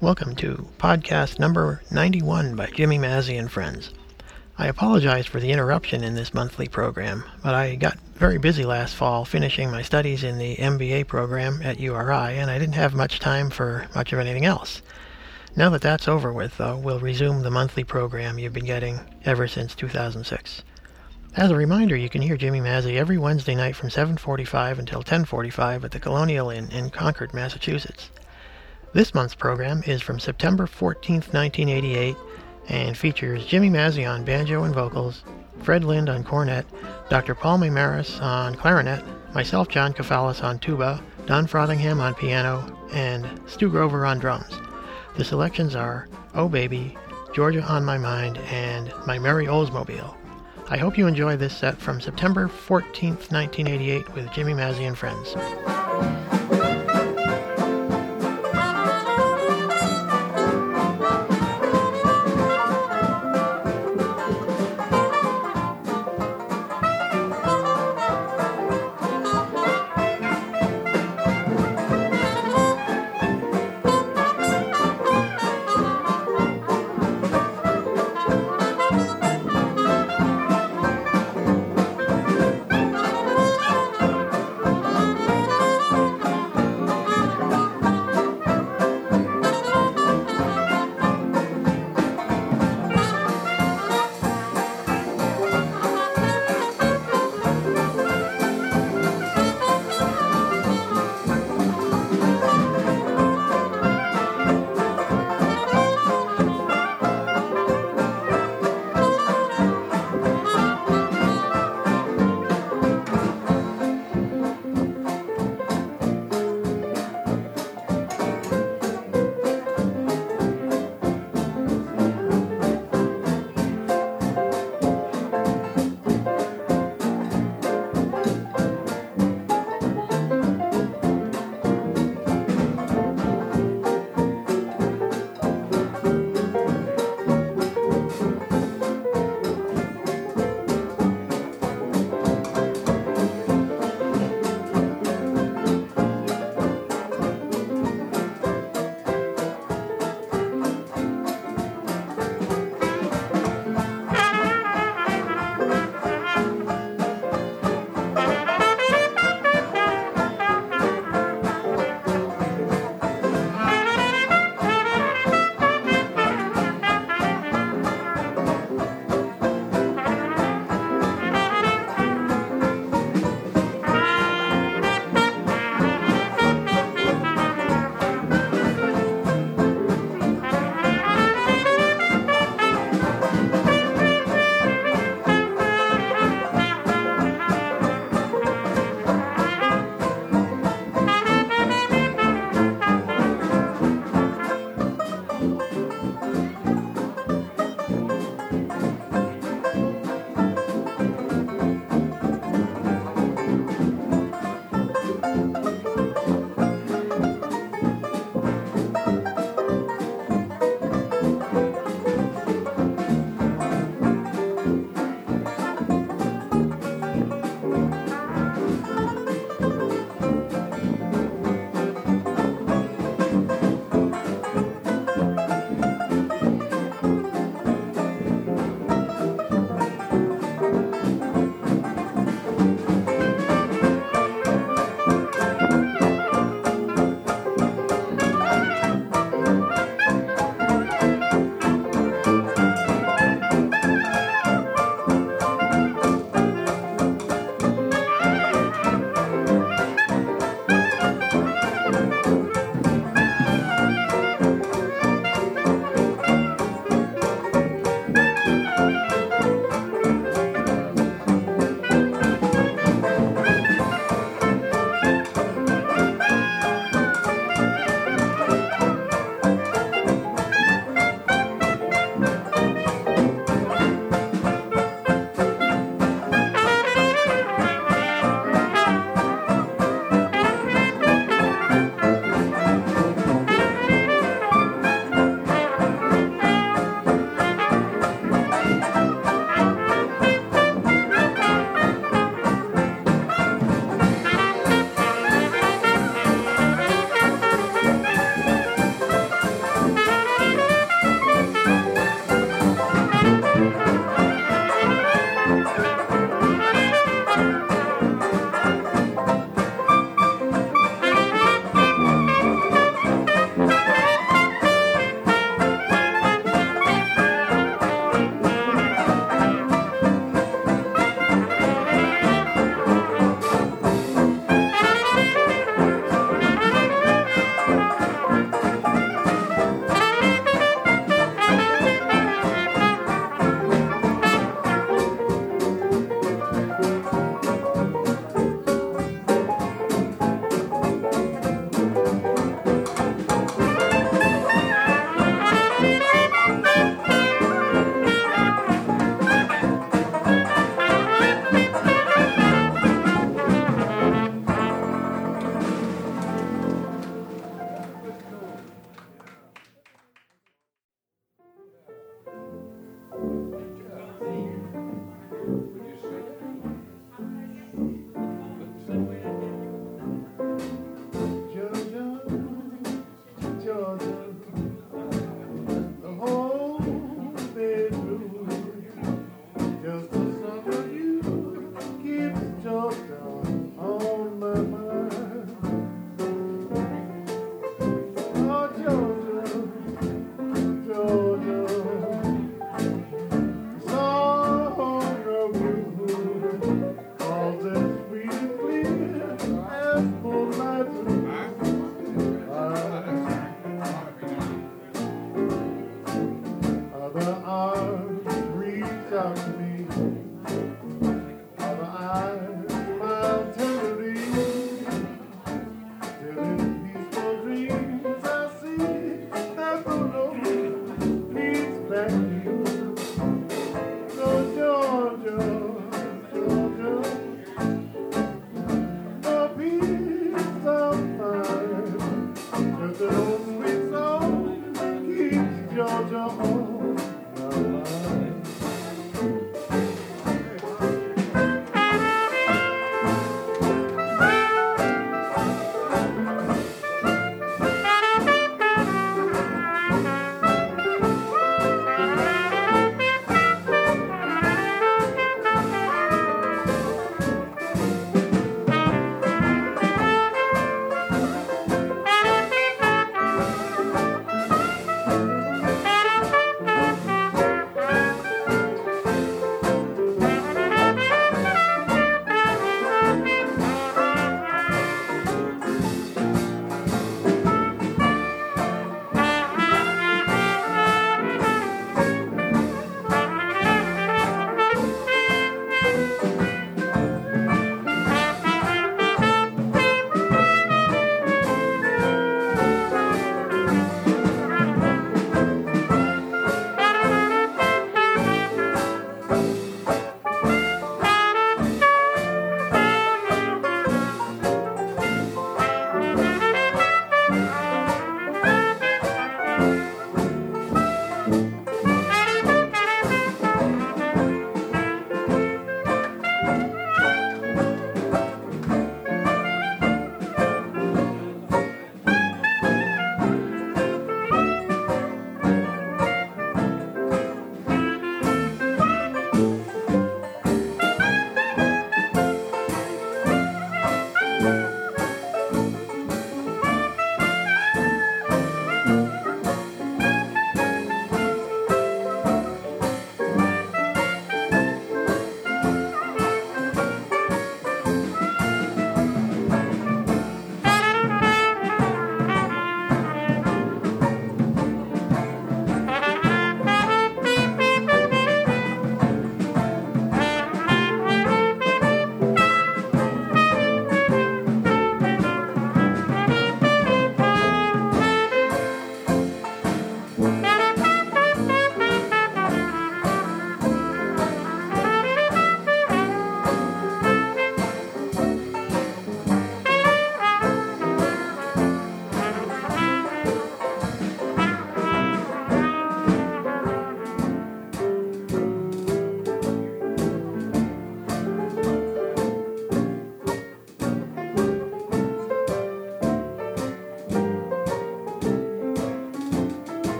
Welcome to podcast number 91 by Jimmy Mazzy and Friends. I apologize for the interruption in this monthly program, but I got very busy last fall finishing my studies in the MBA program at URI, and I didn't have much time for much of anything else. Now that that's over with, though, we'll resume the monthly program you've been getting ever since 2006. As a reminder, you can hear Jimmy Mazzy every Wednesday night from 7:45 until 10:45 at the Colonial Inn in Concord, Massachusetts. This month's program is from September 14, 1988, and features Jimmy Mazzy on banjo and vocals, Fred Lind on cornet, Dr. Paul Maymaris on clarinet, myself, John Kafalis, on tuba, Don Frothingham on piano, and Stu Grover on drums. The selections are Oh Baby, Georgia on My Mind, and My Merry Oldsmobile. I hope you enjoy this set from September 14, 1988 with Jimmy Mazzy and Friends.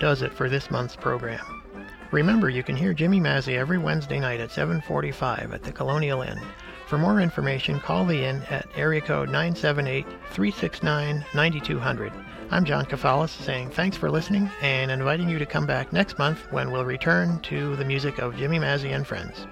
Does it for this month's program. Remember, you can hear Jimmy Mazzy every Wednesday night at 7:45 at the Colonial Inn. For more information, call the inn at area code 978-369-9200. I'm John Kafalis saying thanks for listening and inviting you to come back next month when we'll return to the music of Jimmy Mazzy and friends.